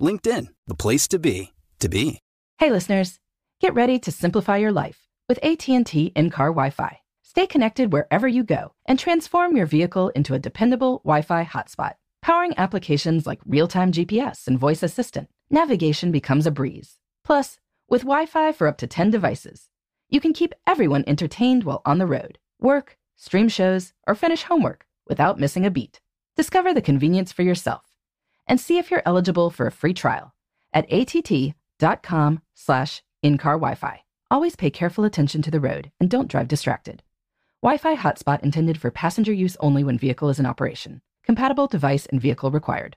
LinkedIn, the place to be, to be. Hey listeners, get ready to simplify your life with AT&T in-car Wi-Fi. Stay connected wherever you go and transform your vehicle into a dependable Wi-Fi hotspot. Powering applications like real-time GPS and voice assistant, navigation becomes a breeze. Plus, with Wi-Fi for up to 10 devices, you can keep everyone entertained while on the road, work, stream shows, or finish homework without missing a beat. Discover the convenience for yourself and see if you're eligible for a free trial at att.com slash in-car Wi-Fi. Always pay careful attention to the road and don't drive distracted. Wi-Fi hotspot intended for passenger use only when vehicle is in operation. Compatible device and vehicle required.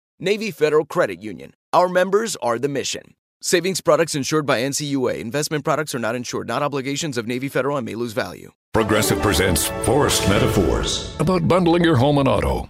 Navy Federal Credit Union. Our members are the mission. Savings products insured by NCUA. Investment products are not insured, not obligations of Navy Federal and may lose value. Progressive presents Forced Metaphors about bundling your home and auto.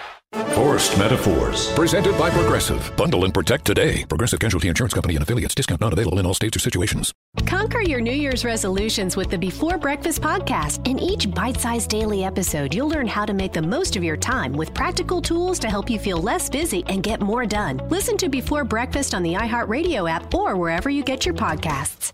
Forced Metaphors. Presented by Progressive. Bundle and protect today. Progressive Casualty Insurance Company and affiliates. Discount not available in all states or situations. Conquer your New Year's resolutions with the Before Breakfast podcast. In each bite sized daily episode, you'll learn how to make the most of your time with practical tools to help you feel less busy and get more done. Listen to Before Breakfast on the iHeartRadio app or wherever you get your podcasts.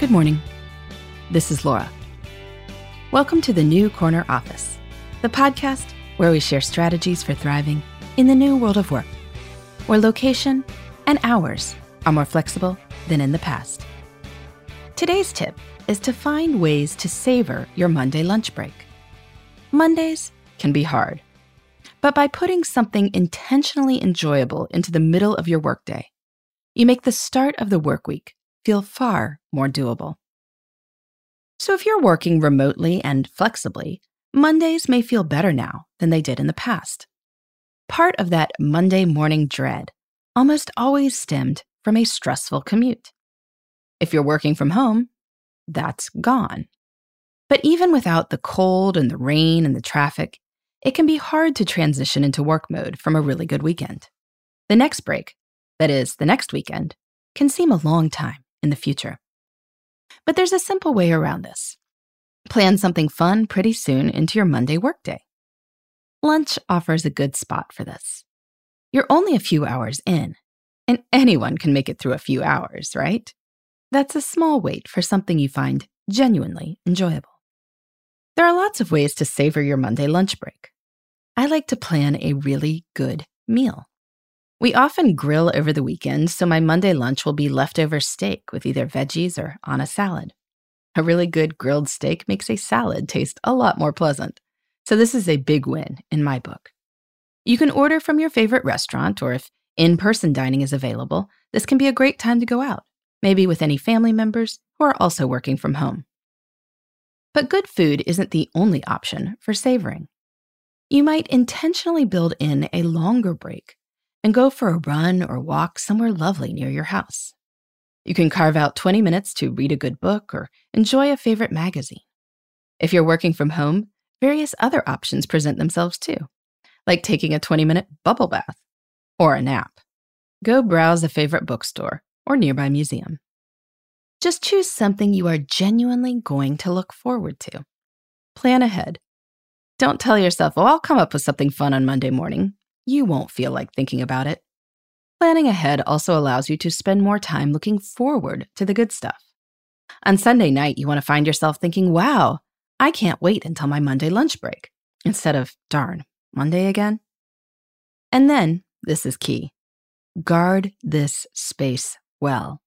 Good morning. This is Laura. Welcome to the New Corner Office, the podcast where we share strategies for thriving in the new world of work. where location and hours are more flexible than in the past. Today's tip is to find ways to savor your Monday lunch break. Mondays can be hard, but by putting something intentionally enjoyable into the middle of your workday, you make the start of the work week feel far more doable. So if you're working remotely and flexibly, Mondays may feel better now than they did in the past. Part of that Monday morning dread almost always stemmed from a stressful commute. If you're working from home, that's gone. But even without the cold and the rain and the traffic, it can be hard to transition into work mode from a really good weekend. The next break, that is, the next weekend, can seem a long time in the future. But there's a simple way around this. Plan something fun pretty soon into your Monday workday. Lunch offers a good spot for this. You're only a few hours in, and anyone can make it through a few hours, right? That's a small wait for something you find genuinely enjoyable. There are lots of ways to savor your Monday lunch break. I like to plan a really good meal. We often grill over the weekend, so my Monday lunch will be leftover steak with either veggies or on a salad. A really good grilled steak makes a salad taste a lot more pleasant. So, this is a big win in my book. You can order from your favorite restaurant, or if in person dining is available, this can be a great time to go out, maybe with any family members who are also working from home. But good food isn't the only option for savoring. You might intentionally build in a longer break and go for a run or walk somewhere lovely near your house. You can carve out 20 minutes to read a good book or enjoy a favorite magazine. If you're working from home, various other options present themselves too, like taking a 20 minute bubble bath or a nap. Go browse a favorite bookstore or nearby museum. Just choose something you are genuinely going to look forward to. Plan ahead. Don't tell yourself, oh, I'll come up with something fun on Monday morning. You won't feel like thinking about it. Planning ahead also allows you to spend more time looking forward to the good stuff. On Sunday night, you want to find yourself thinking, wow, I can't wait until my Monday lunch break, instead of, darn, Monday again? And then, this is key guard this space well.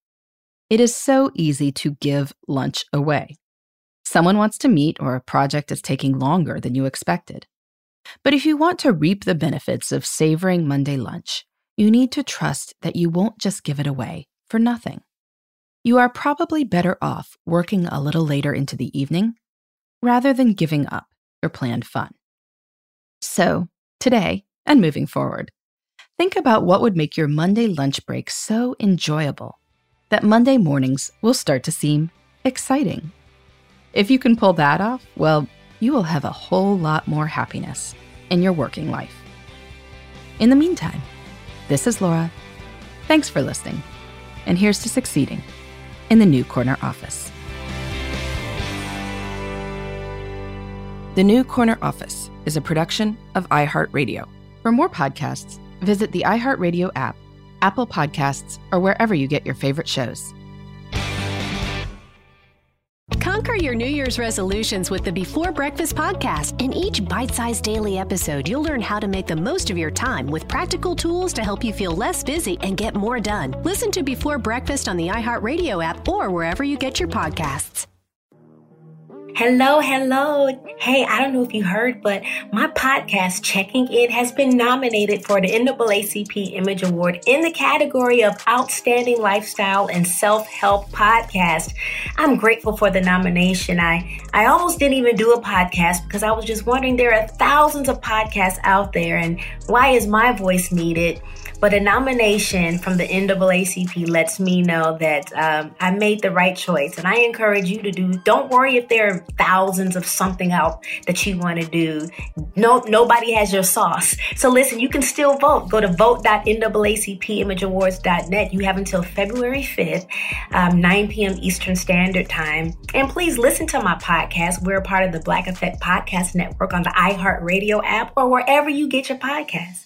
It is so easy to give lunch away. Someone wants to meet, or a project is taking longer than you expected. But if you want to reap the benefits of savoring Monday lunch, you need to trust that you won't just give it away for nothing. You are probably better off working a little later into the evening rather than giving up your planned fun. So, today and moving forward, think about what would make your Monday lunch break so enjoyable that Monday mornings will start to seem exciting. If you can pull that off, well, you will have a whole lot more happiness in your working life. In the meantime, this is Laura. Thanks for listening. And here's to succeeding in the New Corner Office. The New Corner Office is a production of iHeartRadio. For more podcasts, visit the iHeartRadio app, Apple Podcasts, or wherever you get your favorite shows. Your New Year's resolutions with the Before Breakfast podcast. In each bite sized daily episode, you'll learn how to make the most of your time with practical tools to help you feel less busy and get more done. Listen to Before Breakfast on the iHeartRadio app or wherever you get your podcasts. Hello, hello. Hey, I don't know if you heard, but my podcast, Checking In, has been nominated for the NAACP Image Award in the category of Outstanding Lifestyle and Self Help Podcast. I'm grateful for the nomination. I, I almost didn't even do a podcast because I was just wondering there are thousands of podcasts out there, and why is my voice needed? But a nomination from the NAACP lets me know that um, I made the right choice. And I encourage you to do, don't worry if there are thousands of something out that you want to do. No, nobody has your sauce. So listen, you can still vote. Go to vote.naacpimageawards.net. You have until February 5th, um, 9 p.m. Eastern Standard Time. And please listen to my podcast. We're part of the Black Effect Podcast Network on the iHeartRadio app or wherever you get your podcasts.